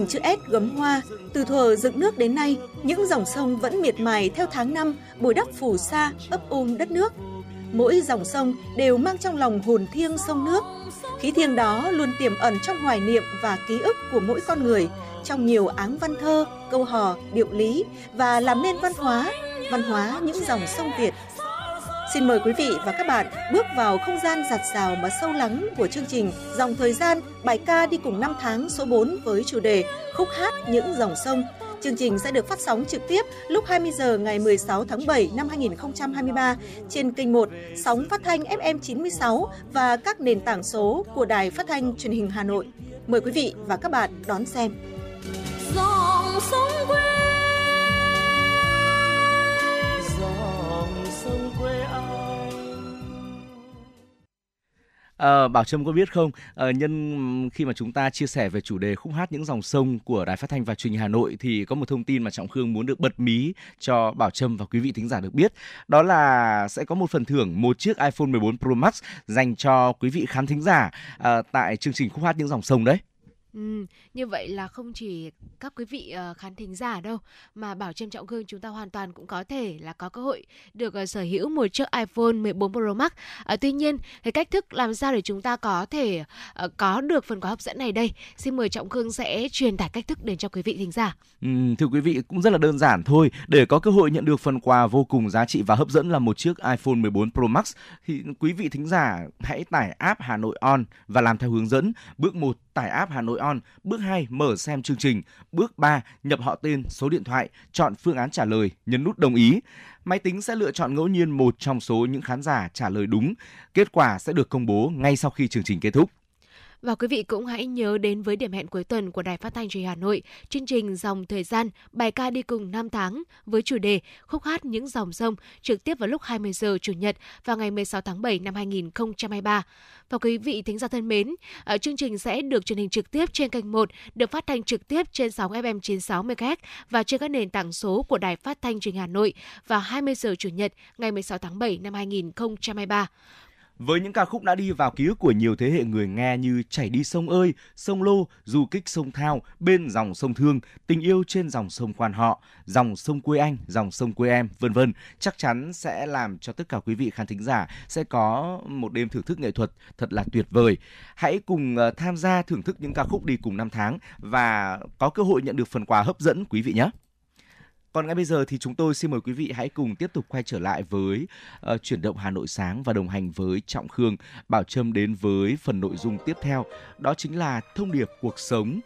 Speaker 8: Hình chữ S gấm hoa, từ thuở dựng nước đến nay, những dòng sông vẫn miệt mài theo tháng năm bồi đắp phù sa, ấp ôm đất nước. Mỗi dòng sông đều mang trong lòng hồn thiêng sông nước. Khí thiêng đó luôn tiềm ẩn trong hoài niệm và ký ức của mỗi con người, trong nhiều áng văn thơ, câu hò, điệu lý và làm nên văn hóa, văn hóa những dòng sông Việt. Xin mời quý vị và các bạn bước vào không gian giặt rào mà sâu lắng của chương trình Dòng Thời gian, bài ca đi cùng năm tháng số 4 với chủ đề Khúc hát những dòng sông. Chương trình sẽ được phát sóng trực tiếp lúc 20 giờ ngày 16 tháng 7 năm 2023 trên kênh 1, sóng phát thanh FM 96 và các nền tảng số của Đài Phát thanh Truyền hình Hà Nội. Mời quý vị và các bạn đón xem.
Speaker 4: dòng sông quê
Speaker 3: À, Bảo Trâm có biết không, à, nhân khi mà chúng ta chia sẻ về chủ đề khúc hát những dòng sông của Đài Phát thanh và Truyền hình Hà Nội thì có một thông tin mà Trọng Khương muốn được bật mí cho Bảo Trâm và quý vị thính giả được biết. Đó là sẽ có một phần thưởng một chiếc iPhone 14 Pro Max dành cho quý vị khán thính giả à, tại chương trình khúc hát những dòng sông đấy.
Speaker 2: Ừ, như vậy là không chỉ các quý vị uh, khán thính giả đâu mà Bảo Trâm Trọng Gương chúng ta hoàn toàn cũng có thể là có cơ hội được uh, sở hữu một chiếc iPhone 14 Pro Max. Uh, tuy nhiên, cái cách thức làm sao để chúng ta có thể có được phần quà hấp dẫn này đây? Xin mời Trọng Gương sẽ truyền tải cách thức đến cho quý vị thính giả.
Speaker 3: Ừ, thưa quý vị cũng rất là đơn giản thôi để có cơ hội nhận được phần quà vô cùng giá trị và hấp dẫn là một chiếc iPhone 14 Pro Max thì quý vị thính giả hãy tải app Hà Nội On và làm theo hướng dẫn bước 1 tải app Hà Nội On, bước 2 mở xem chương trình, bước 3 nhập họ tên, số điện thoại, chọn phương án trả lời, nhấn nút đồng ý. Máy tính sẽ lựa chọn ngẫu nhiên một trong số những khán giả trả lời đúng. Kết quả sẽ được công bố ngay sau khi chương trình kết thúc.
Speaker 2: Và quý vị cũng hãy nhớ đến với điểm hẹn cuối tuần của Đài Phát thanh Truyền Hà Nội, chương trình Dòng Thời gian, bài ca đi cùng năm tháng với chủ đề Khúc hát những dòng sông trực tiếp vào lúc 20 giờ Chủ nhật vào ngày 16 tháng 7 năm 2023. Và quý vị thính giả thân mến, ờ, chương trình sẽ được truyền hình trực tiếp trên kênh 1, được phát thanh trực tiếp trên sóng FM 96 MHz và trên các nền tảng số của Đài Phát thanh Truyền Hà Nội vào 20 giờ Chủ nhật ngày 16 tháng 7 năm 2023.
Speaker 3: Với những ca khúc đã đi vào ký ức của nhiều thế hệ người nghe như Chảy đi sông ơi, Sông Lô, Du kích sông Thao, Bên dòng sông Thương, Tình yêu trên dòng sông Quan họ, Dòng sông quê anh, Dòng sông quê em, vân vân, chắc chắn sẽ làm cho tất cả quý vị khán thính giả sẽ có một đêm thưởng thức nghệ thuật thật là tuyệt vời. Hãy cùng ờ, tham gia thưởng thức những ca khúc đi cùng năm tháng và có cơ hội nhận được phần quà hấp dẫn quý vị nhé. Còn ngay bây giờ thì chúng tôi xin mời quý vị hãy cùng tiếp tục quay trở lại với uh, chuyển động Hà Nội sáng và đồng hành với Trọng Khương, Bảo Trâm đến với phần nội dung tiếp theo, đó chính là thông điệp cuộc sống.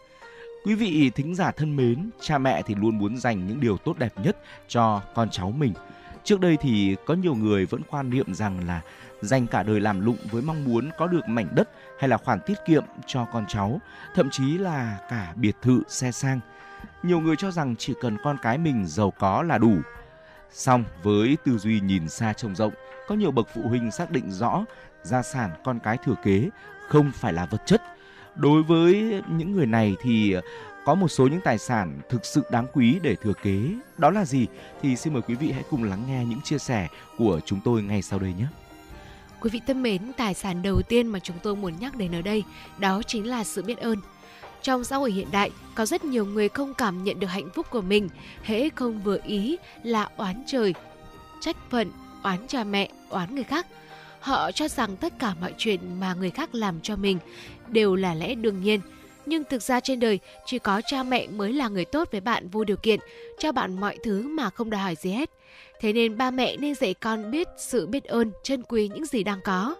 Speaker 3: Quý vị thính giả thân mến, cha mẹ thì luôn muốn dành những điều tốt đẹp nhất cho con cháu mình. Trước đây thì có nhiều người vẫn quan niệm rằng là dành cả đời làm lụng với mong muốn có được mảnh đất hay là khoản tiết kiệm cho con cháu, thậm chí là cả biệt thự xe sang nhiều người cho rằng chỉ cần con cái mình giàu có là đủ. Song với tư duy nhìn xa trông rộng, có nhiều bậc phụ huynh xác định rõ gia sản con cái thừa kế không phải là vật chất. Đối với những người này thì có một số những tài sản thực sự đáng quý để thừa kế. Đó là gì? Thì xin mời quý vị hãy cùng lắng nghe những chia sẻ của chúng tôi ngay sau đây nhé.
Speaker 2: Quý vị thân mến, tài sản đầu tiên mà chúng tôi muốn nhắc đến ở đây đó chính là sự biết ơn. Trong xã hội hiện đại, có rất nhiều người không cảm nhận được hạnh phúc của mình, hễ không vừa ý là oán trời, trách phận, oán cha mẹ, oán người khác. Họ cho rằng tất cả mọi chuyện mà người khác làm cho mình đều là lẽ đương nhiên. Nhưng thực ra trên đời chỉ có cha mẹ mới là người tốt với bạn vô điều kiện, cho bạn mọi thứ mà không đòi hỏi gì hết. Thế nên ba mẹ nên dạy con biết sự biết ơn, trân quý những gì đang có.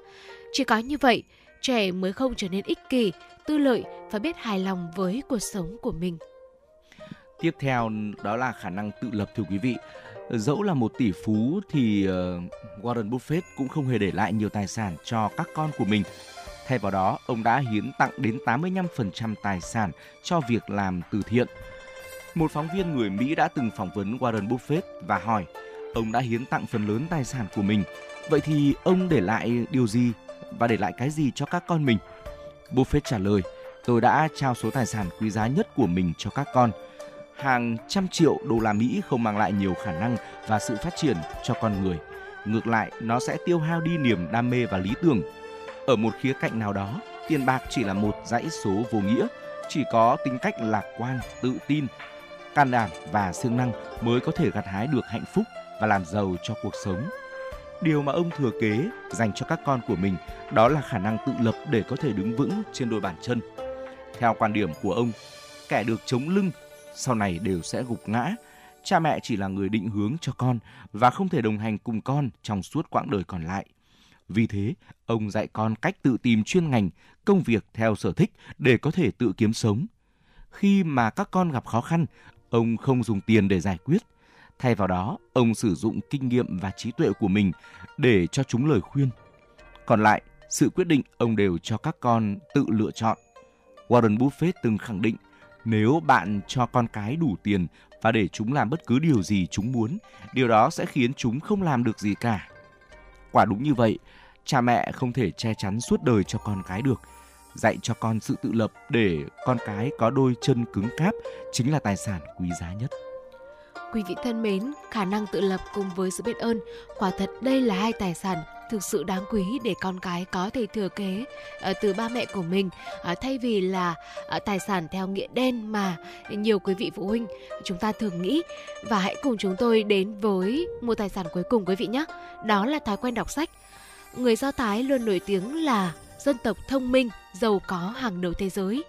Speaker 2: Chỉ có như vậy, trẻ mới không trở nên ích kỷ, tư lợi và biết hài lòng với cuộc sống của mình.
Speaker 3: Tiếp theo đó là khả năng tự lập thưa quý vị. Dẫu là một tỷ phú thì uh, Warren Buffett cũng không hề để lại nhiều tài sản cho các con của mình. Thay vào đó, ông đã hiến tặng đến 85% tài sản cho việc làm từ thiện. Một phóng viên người Mỹ đã từng phỏng vấn Warren Buffett và hỏi ông đã hiến tặng phần lớn tài sản của mình. Vậy thì ông để lại điều gì và để lại cái gì cho các con mình? Buffett trả lời, tôi đã trao số tài sản quý giá nhất của mình cho các con. Hàng trăm triệu đô la Mỹ không mang lại nhiều khả năng và sự phát triển cho con người. Ngược lại, nó sẽ tiêu hao đi niềm đam mê và lý tưởng. Ở một khía cạnh nào đó, tiền bạc chỉ là một dãy số vô nghĩa, chỉ có tính cách lạc quan, tự tin, can đảm và siêng năng mới có thể gặt hái được hạnh phúc và làm giàu cho cuộc sống. Điều mà ông thừa kế dành cho các con của mình đó là khả năng tự lập để có thể đứng vững trên đôi bàn chân. Theo quan điểm của ông, kẻ được chống lưng sau này đều sẽ gục ngã. Cha mẹ chỉ là người định hướng cho con và không thể đồng hành cùng con trong suốt quãng đời còn lại. Vì thế, ông dạy con cách tự tìm chuyên ngành, công việc theo sở thích để có thể tự kiếm sống. Khi mà các con gặp khó khăn, ông không dùng tiền để giải quyết. Thay vào đó, ông sử dụng kinh nghiệm và trí tuệ của mình để cho chúng lời khuyên. Còn lại, sự quyết định ông đều cho các con tự lựa chọn. Warren Buffett từng khẳng định nếu bạn cho con cái đủ tiền và để chúng làm bất cứ điều gì chúng muốn, điều đó sẽ khiến chúng không làm được gì cả. Quả đúng như vậy, cha mẹ không thể che chắn suốt đời cho con cái được. Dạy cho con sự tự lập để con cái có đôi chân cứng cáp chính là tài sản quý giá nhất.
Speaker 2: Quý vị thân mến, khả năng tự lập cùng với sự biết ơn, quả thật đây là hai tài sản thực sự đáng quý để con cái có thể thừa kế uh, từ ba mẹ của mình. Uh, thay vì là uh, tài sản theo nghĩa đen mà nhiều quý vị phụ huynh chúng ta thường nghĩ. Và hãy cùng chúng tôi đến với một tài sản cuối cùng quý vị nhé. Đó là thói quen đọc sách. Người do thái luôn nổi tiếng là dân tộc thông minh giàu có hàng đầu thế giới.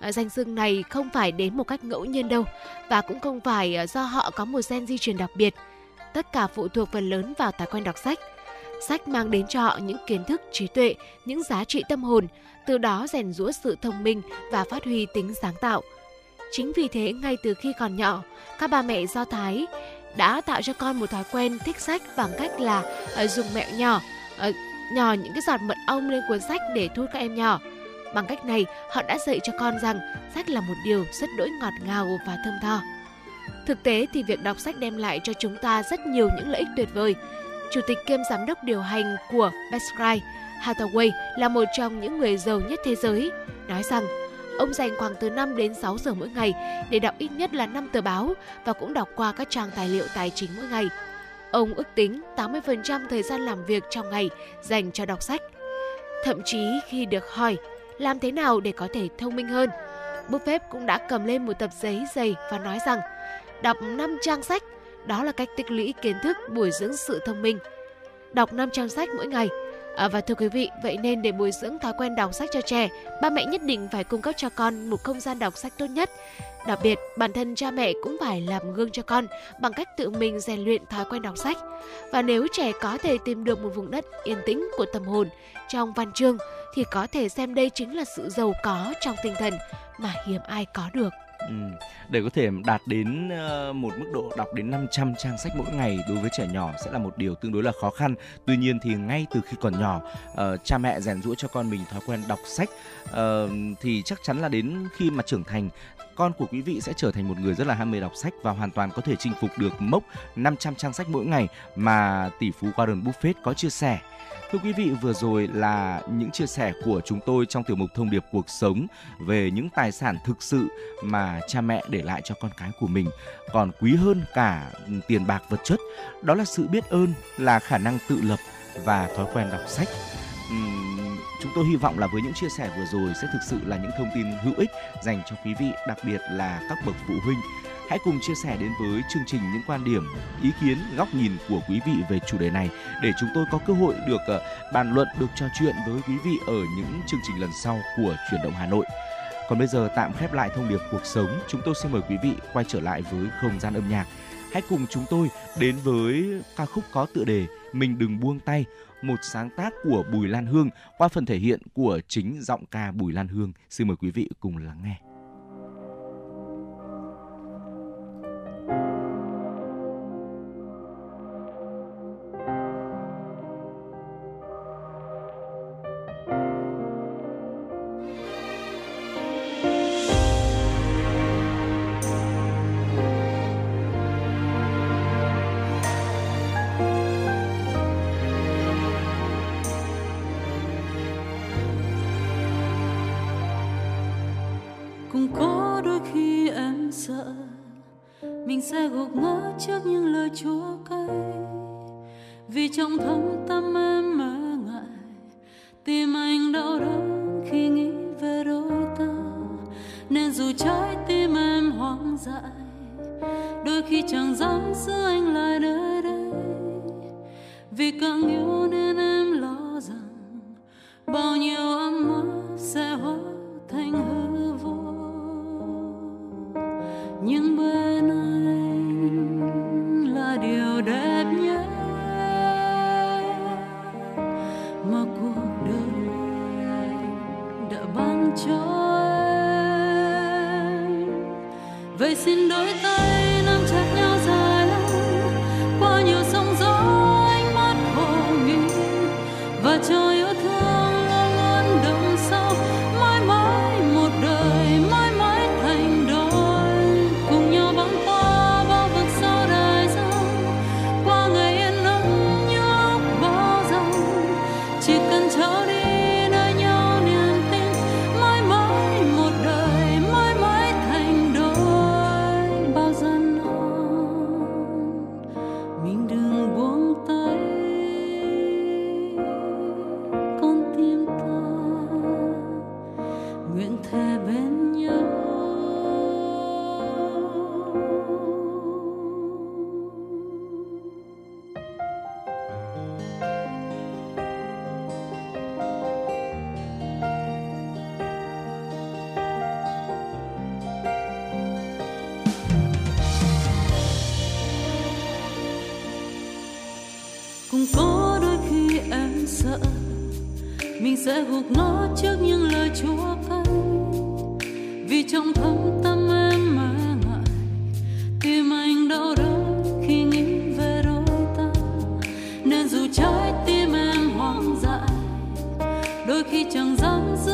Speaker 2: Ờ, danh xưng này không phải đến một cách ngẫu nhiên đâu và cũng không phải ờ, do họ có một gen di truyền đặc biệt tất cả phụ thuộc phần lớn vào thói quen đọc sách Sách mang đến cho họ những kiến thức, trí tuệ, những giá trị tâm hồn, từ đó rèn rũa sự thông minh và phát huy tính sáng tạo. Chính vì thế, ngay từ khi còn nhỏ, các bà mẹ Do Thái đã tạo cho con một thói quen thích sách bằng cách là ờ, dùng mẹo nhỏ, nhỏ những cái giọt mật ong lên cuốn sách để thu các em nhỏ. Bằng cách này, họ đã dạy cho con rằng sách là một điều rất đỗi ngọt ngào và thơm tho. Thực tế thì việc đọc sách đem lại cho chúng ta rất nhiều những lợi ích tuyệt vời chủ tịch kiêm giám đốc điều hành của Berkshire Hathaway là một trong những người giàu nhất thế giới, nói rằng ông dành khoảng từ 5 đến 6 giờ mỗi ngày để đọc ít nhất là 5 tờ báo và cũng đọc qua các trang tài liệu tài chính mỗi ngày. Ông ước tính 80% thời gian làm việc trong ngày dành cho đọc sách. Thậm chí khi được hỏi làm thế nào để có thể thông minh hơn, Buffett cũng đã cầm lên một tập giấy dày và nói rằng đọc 5 trang sách đó là cách tích lũy kiến thức bồi dưỡng sự thông minh. Đọc 500 sách mỗi ngày. À, và thưa quý vị, vậy nên để bồi dưỡng thói quen đọc sách cho trẻ, ba mẹ nhất định phải cung cấp cho con một không gian đọc sách tốt nhất. Đặc biệt, bản thân cha mẹ cũng phải làm gương cho con bằng cách tự mình rèn luyện thói quen đọc sách. Và nếu trẻ có thể tìm được một vùng đất yên tĩnh của tâm hồn trong văn chương thì có thể xem đây chính là sự giàu có trong tinh thần mà hiếm ai có được.
Speaker 3: Ừ. Để có thể đạt đến ờ, một mức độ đọc đến 500 trang sách mỗi ngày đối với trẻ nhỏ sẽ là một điều tương đối là khó khăn. Tuy nhiên thì ngay từ khi còn nhỏ, ờ, cha mẹ rèn rũa cho con mình thói quen đọc sách ờ, thì chắc chắn là đến khi mà trưởng thành con của quý vị sẽ trở thành một người rất là ham mê đọc sách và hoàn toàn có thể chinh phục được mốc 500 trang sách mỗi ngày mà tỷ phú Warren Buffett có chia sẻ. Thưa quý vị, vừa rồi là những chia sẻ của chúng tôi trong tiểu mục thông điệp cuộc sống về những tài sản thực sự mà cha mẹ để lại cho con cái của mình còn quý hơn cả tiền bạc vật chất, đó là sự biết ơn, là khả năng tự lập và thói quen đọc sách. Uhm, chúng tôi hy vọng là với những chia sẻ vừa rồi sẽ thực sự là những thông tin hữu ích dành cho quý vị, đặc biệt là các bậc phụ huynh Hãy cùng chia sẻ đến với chương trình những quan điểm, ý kiến, góc nhìn của quý vị về chủ đề này để chúng tôi có cơ hội được ờ, bàn luận, được trò chuyện với quý vị ở những chương trình lần sau của Chuyển động Hà Nội. Còn bây giờ tạm khép lại thông điệp cuộc sống, chúng tôi xin mời quý vị quay trở lại với không gian âm nhạc. Hãy cùng chúng tôi đến với ca khúc có tựa đề Mình đừng buông tay, một sáng tác của Bùi Lan Hương qua phần thể hiện của chính giọng ca Bùi Lan Hương. Xin mời quý vị cùng lắng nghe.
Speaker 6: vì trong thâm tâm em mơ ngại tim anh đau đớn khi nghĩ về đôi ta. Nên dù trái tim em hoang dại, đôi khi chẳng dám giữ anh lại nơi đây. Vì càng yêu nên em trong thâm tâm em mà ngại. Tim anh đau đớn khi nghĩ về đôi ta. Nên dù trái tim em hoang dại, đôi khi chẳng dám giữ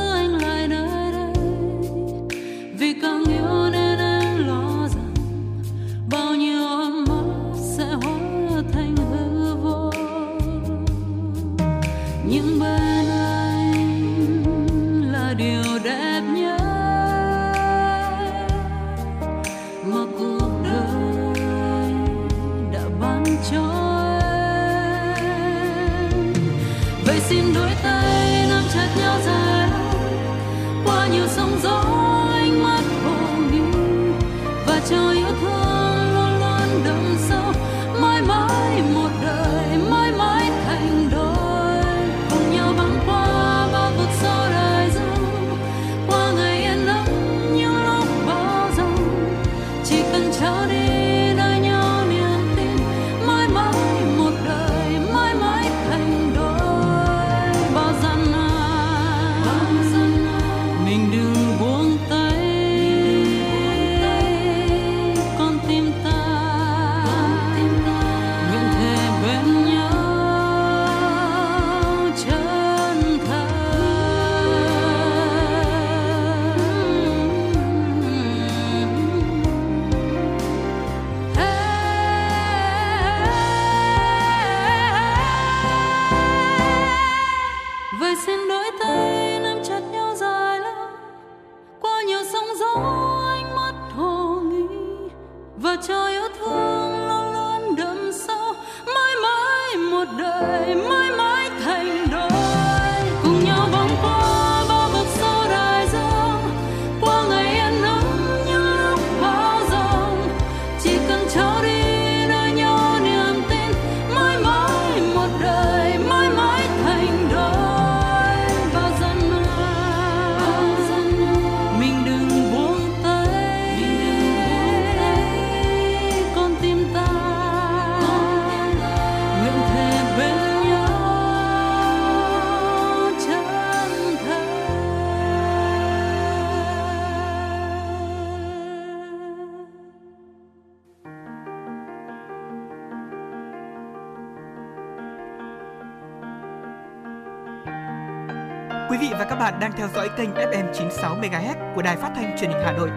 Speaker 1: đang theo dõi kênh FM 96 MHz của đài phát thanh truyền hình Hà Nội.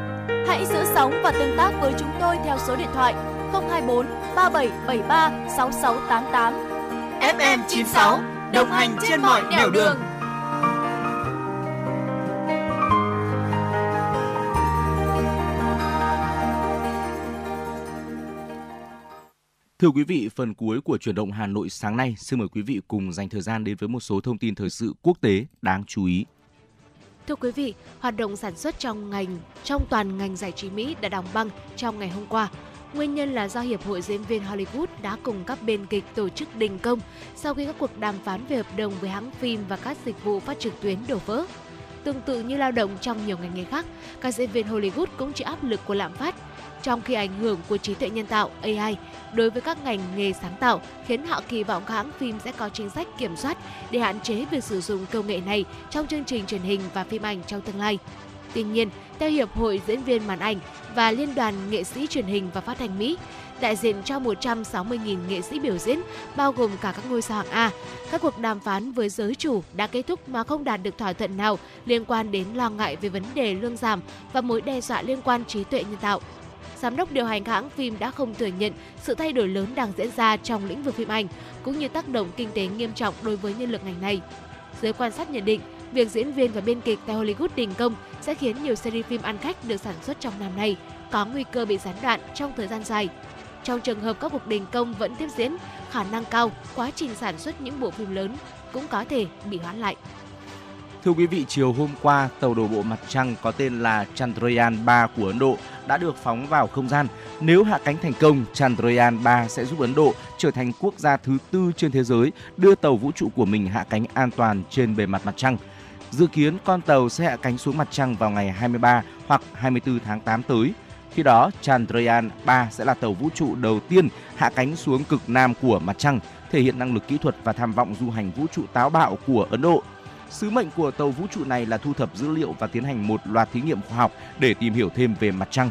Speaker 5: Hãy giữ sóng và tương tác với chúng tôi theo số điện thoại 024 3773 6688.
Speaker 1: FM 96 đồng hành trên mọi nẻo đường. đường.
Speaker 3: Thưa quý vị, phần cuối của chuyển động Hà Nội sáng nay, xin mời quý vị cùng dành thời gian đến với một số thông tin thời sự quốc tế đáng chú ý.
Speaker 2: Thưa quý vị, hoạt động sản xuất trong ngành trong toàn ngành giải trí Mỹ đã đóng băng trong ngày hôm qua. Nguyên nhân là do Hiệp hội diễn viên Hollywood đã cùng các bên kịch tổ chức đình công sau khi các cuộc đàm phán về hợp đồng với hãng phim và các dịch vụ phát trực tuyến đổ vỡ. Tương tự như lao động trong nhiều ngành nghề khác, các diễn viên Hollywood cũng chịu áp lực của lạm phát, trong khi ảnh hưởng của trí tuệ nhân tạo AI đối với các ngành nghề sáng tạo khiến họ kỳ vọng các hãng phim sẽ có chính sách kiểm soát để hạn chế việc sử dụng công nghệ này trong chương trình truyền hình và phim ảnh trong tương lai. Tuy nhiên, theo Hiệp hội Diễn viên Màn ảnh và Liên đoàn Nghệ sĩ Truyền hình và Phát thanh Mỹ, đại diện cho 160.000 nghệ sĩ biểu diễn, bao gồm cả các ngôi sao hạng A. Các cuộc đàm phán với giới chủ đã kết thúc mà không đạt được thỏa thuận nào liên quan đến lo ngại về vấn đề lương giảm và mối đe dọa liên quan trí tuệ nhân tạo. Giám đốc điều hành hãng phim đã không thừa nhận sự thay đổi lớn đang diễn ra trong lĩnh vực phim ảnh, cũng như tác động kinh tế nghiêm trọng đối với nhân lực ngành này. Giới quan sát nhận định, việc diễn viên và biên kịch tại Hollywood đình công sẽ khiến nhiều series phim ăn khách được sản xuất trong năm nay có nguy cơ bị gián đoạn trong thời gian dài. Trong trường hợp các cuộc đình công vẫn tiếp diễn, khả năng cao quá trình sản xuất những bộ phim lớn cũng có thể bị hoãn lại.
Speaker 3: Thưa quý vị, chiều hôm qua, tàu đổ bộ mặt trăng có tên là Chandrayaan 3 của Ấn Độ đã được phóng vào không gian. Nếu hạ cánh thành công, Chandrayaan 3 sẽ giúp Ấn Độ trở thành quốc gia thứ tư trên thế giới đưa tàu vũ trụ của mình hạ cánh an toàn trên bề mặt mặt trăng. Dự kiến con tàu sẽ hạ cánh xuống mặt trăng vào ngày 23 hoặc 24 tháng 8 tới. Khi đó, Chandrayaan 3 sẽ là tàu vũ trụ đầu tiên hạ cánh xuống cực nam của mặt trăng, thể hiện năng lực kỹ thuật và tham vọng du hành vũ trụ táo bạo của Ấn Độ. Sứ mệnh của tàu vũ trụ này là thu thập dữ liệu và tiến hành một loạt thí nghiệm khoa học để tìm hiểu thêm về mặt trăng.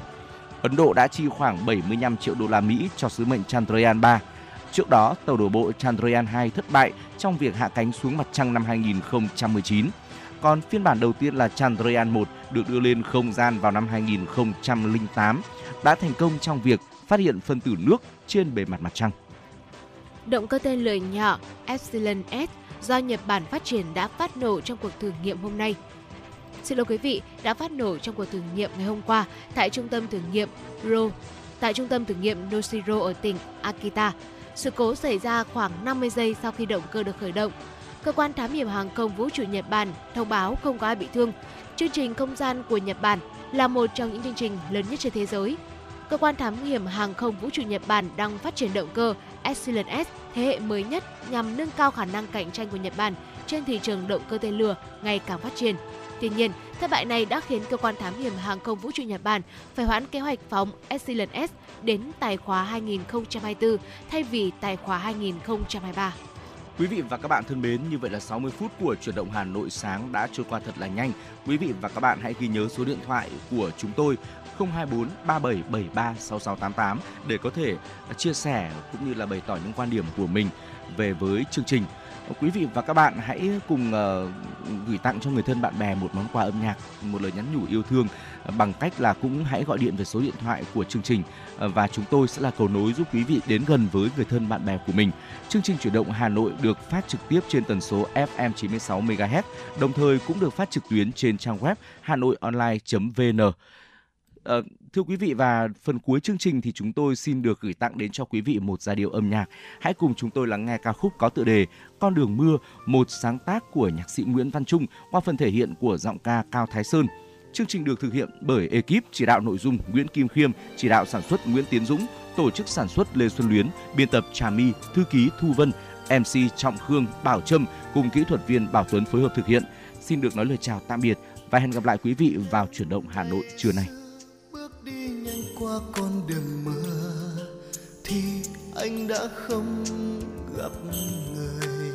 Speaker 3: Ấn Độ đã chi khoảng 75 triệu đô la Mỹ cho sứ mệnh Chandrayaan 3. Trước đó, tàu đổ bộ Chandrayaan 2 thất bại trong việc hạ cánh xuống mặt trăng năm 2019. Còn phiên bản đầu tiên là Chandrayaan 1 được đưa lên không gian vào năm 2008 đã thành công trong việc phát hiện phân tử nước trên bề mặt mặt trăng.
Speaker 2: Động cơ tên lửa nhỏ Epsilon S do Nhật Bản phát triển đã phát nổ trong cuộc thử nghiệm hôm nay. Xin lỗi quý vị, đã phát nổ trong cuộc thử nghiệm ngày hôm qua tại trung tâm thử nghiệm Ro, tại trung tâm thử nghiệm Noshiro ở tỉnh Akita. Sự cố xảy ra khoảng 50 giây sau khi động cơ được khởi động. Cơ quan thám hiểm hàng không vũ trụ Nhật Bản thông báo không có ai bị thương. Chương trình không gian của Nhật Bản là một trong những chương trình lớn nhất trên thế giới. Cơ quan thám hiểm hàng không vũ trụ Nhật Bản đang phát triển động cơ Epsilon S thế hệ mới nhất nhằm nâng cao khả năng cạnh tranh của Nhật Bản trên thị trường động cơ tên lửa ngày càng phát triển. Tuy nhiên, thất bại này đã khiến cơ quan thám hiểm hàng không vũ trụ Nhật Bản phải hoãn kế hoạch phóng Epsilon S đến tài khóa 2024 thay vì tài khóa 2023.
Speaker 3: Quý vị và các bạn thân mến, như vậy là 60 phút của chuyển động Hà Nội sáng đã trôi qua thật là nhanh. Quý vị và các bạn hãy ghi nhớ số điện thoại của chúng tôi 024 3773 6688 để có thể à, chia sẻ cũng như là bày tỏ những quan điểm của mình về với chương trình. Quý vị và các bạn hãy cùng uh, gửi tặng cho người thân bạn bè một món quà âm nhạc, một lời nhắn nhủ yêu thương à, bằng cách là cũng hãy gọi điện về số điện thoại của chương trình à, và chúng tôi sẽ là cầu nối giúp quý vị đến gần với người thân bạn bè của mình. Chương trình chuyển động Hà Nội được phát trực tiếp trên tần số FM 96 MHz, đồng thời cũng được phát trực tuyến trên trang web hanoionline.vn. À, thưa quý vị và phần cuối chương trình thì chúng tôi xin được gửi tặng đến cho quý vị một giai điệu âm nhạc. Hãy cùng chúng tôi lắng nghe ca khúc có tựa đề Con đường mưa, một sáng tác của nhạc sĩ Nguyễn Văn Trung qua phần thể hiện của giọng ca Cao Thái Sơn. Chương trình được thực hiện bởi ekip chỉ đạo nội dung Nguyễn Kim Khiêm, chỉ đạo sản xuất Nguyễn Tiến Dũng, tổ chức sản xuất Lê Xuân Luyến, biên tập Trà My, thư ký Thu Vân, MC Trọng Khương, Bảo Trâm cùng kỹ thuật viên Bảo Tuấn phối hợp thực hiện. Xin được nói lời chào tạm biệt và hẹn gặp lại quý vị vào chuyển động Hà Nội trưa nay nhanh
Speaker 7: qua con đường mưa thì anh đã không gặp người.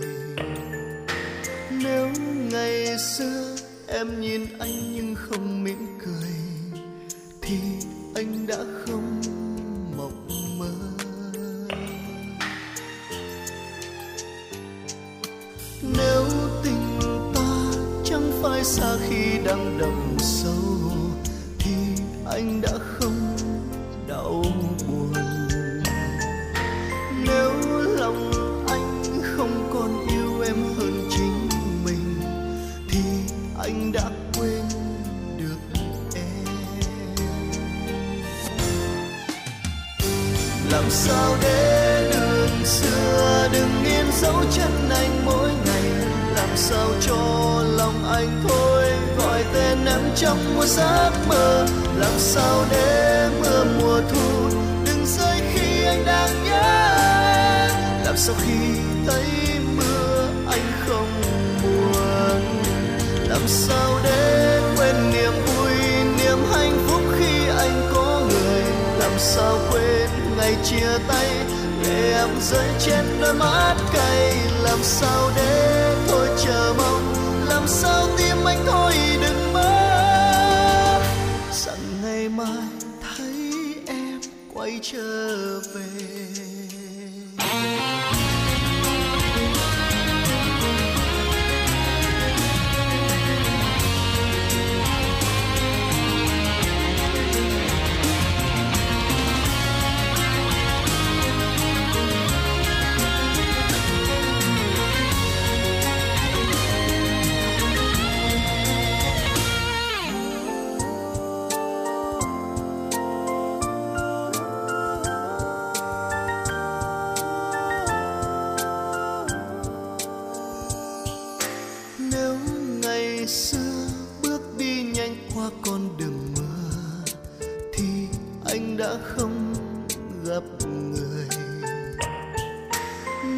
Speaker 7: Nếu ngày xưa em nhìn anh nhưng không mỉm cười, thì anh đã không mộng mơ. Nếu tình ta chẳng phải xa khi đang đồng con đường mưa thì anh đã không gặp người.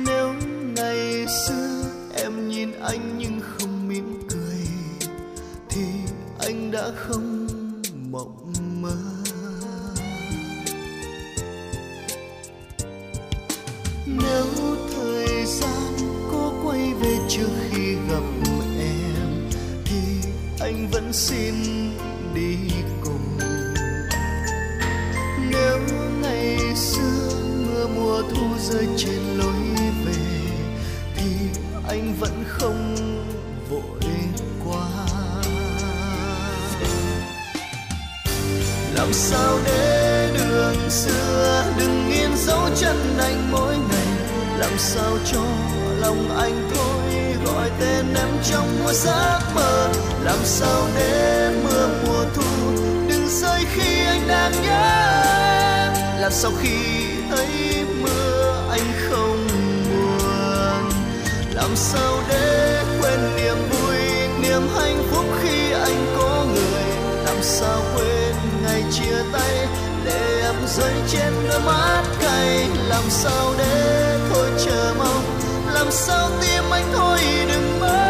Speaker 7: Nếu ngày xưa em nhìn anh nhưng không mỉm cười, thì anh đã không mộng mơ. Nếu thời gian có quay về trước khi gặp em, thì anh vẫn xin đi cùng. Nếu ngày xưa mưa mùa thu rơi trên lối về, thì anh vẫn không vội qua. Làm sao để đường xưa đừng in dấu chân anh mỗi ngày? Làm sao cho lòng anh thôi, gọi tên em trong một giấc mơ? Làm sao để mưa mùa thu, đừng rơi khi anh đang nhớ làm sao khi thấy mưa anh không buồn? Làm sao để quên niềm vui, niềm hạnh phúc khi anh có người? Làm sao quên ngày chia tay để em rơi trên đôi mắt cay? Làm sao để thôi chờ mong? Làm sao tim anh thôi đừng mơ?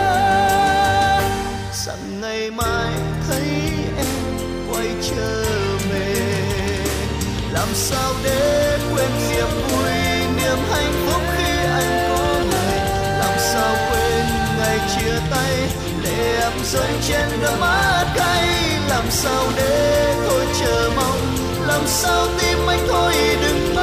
Speaker 7: Sao để quên niềm vui, niềm hạnh phúc khi anh có người? Làm sao quên ngày chia tay để em rơi trên đôi mắt cay? Làm sao để thôi chờ mong? Làm sao tim anh thôi đừng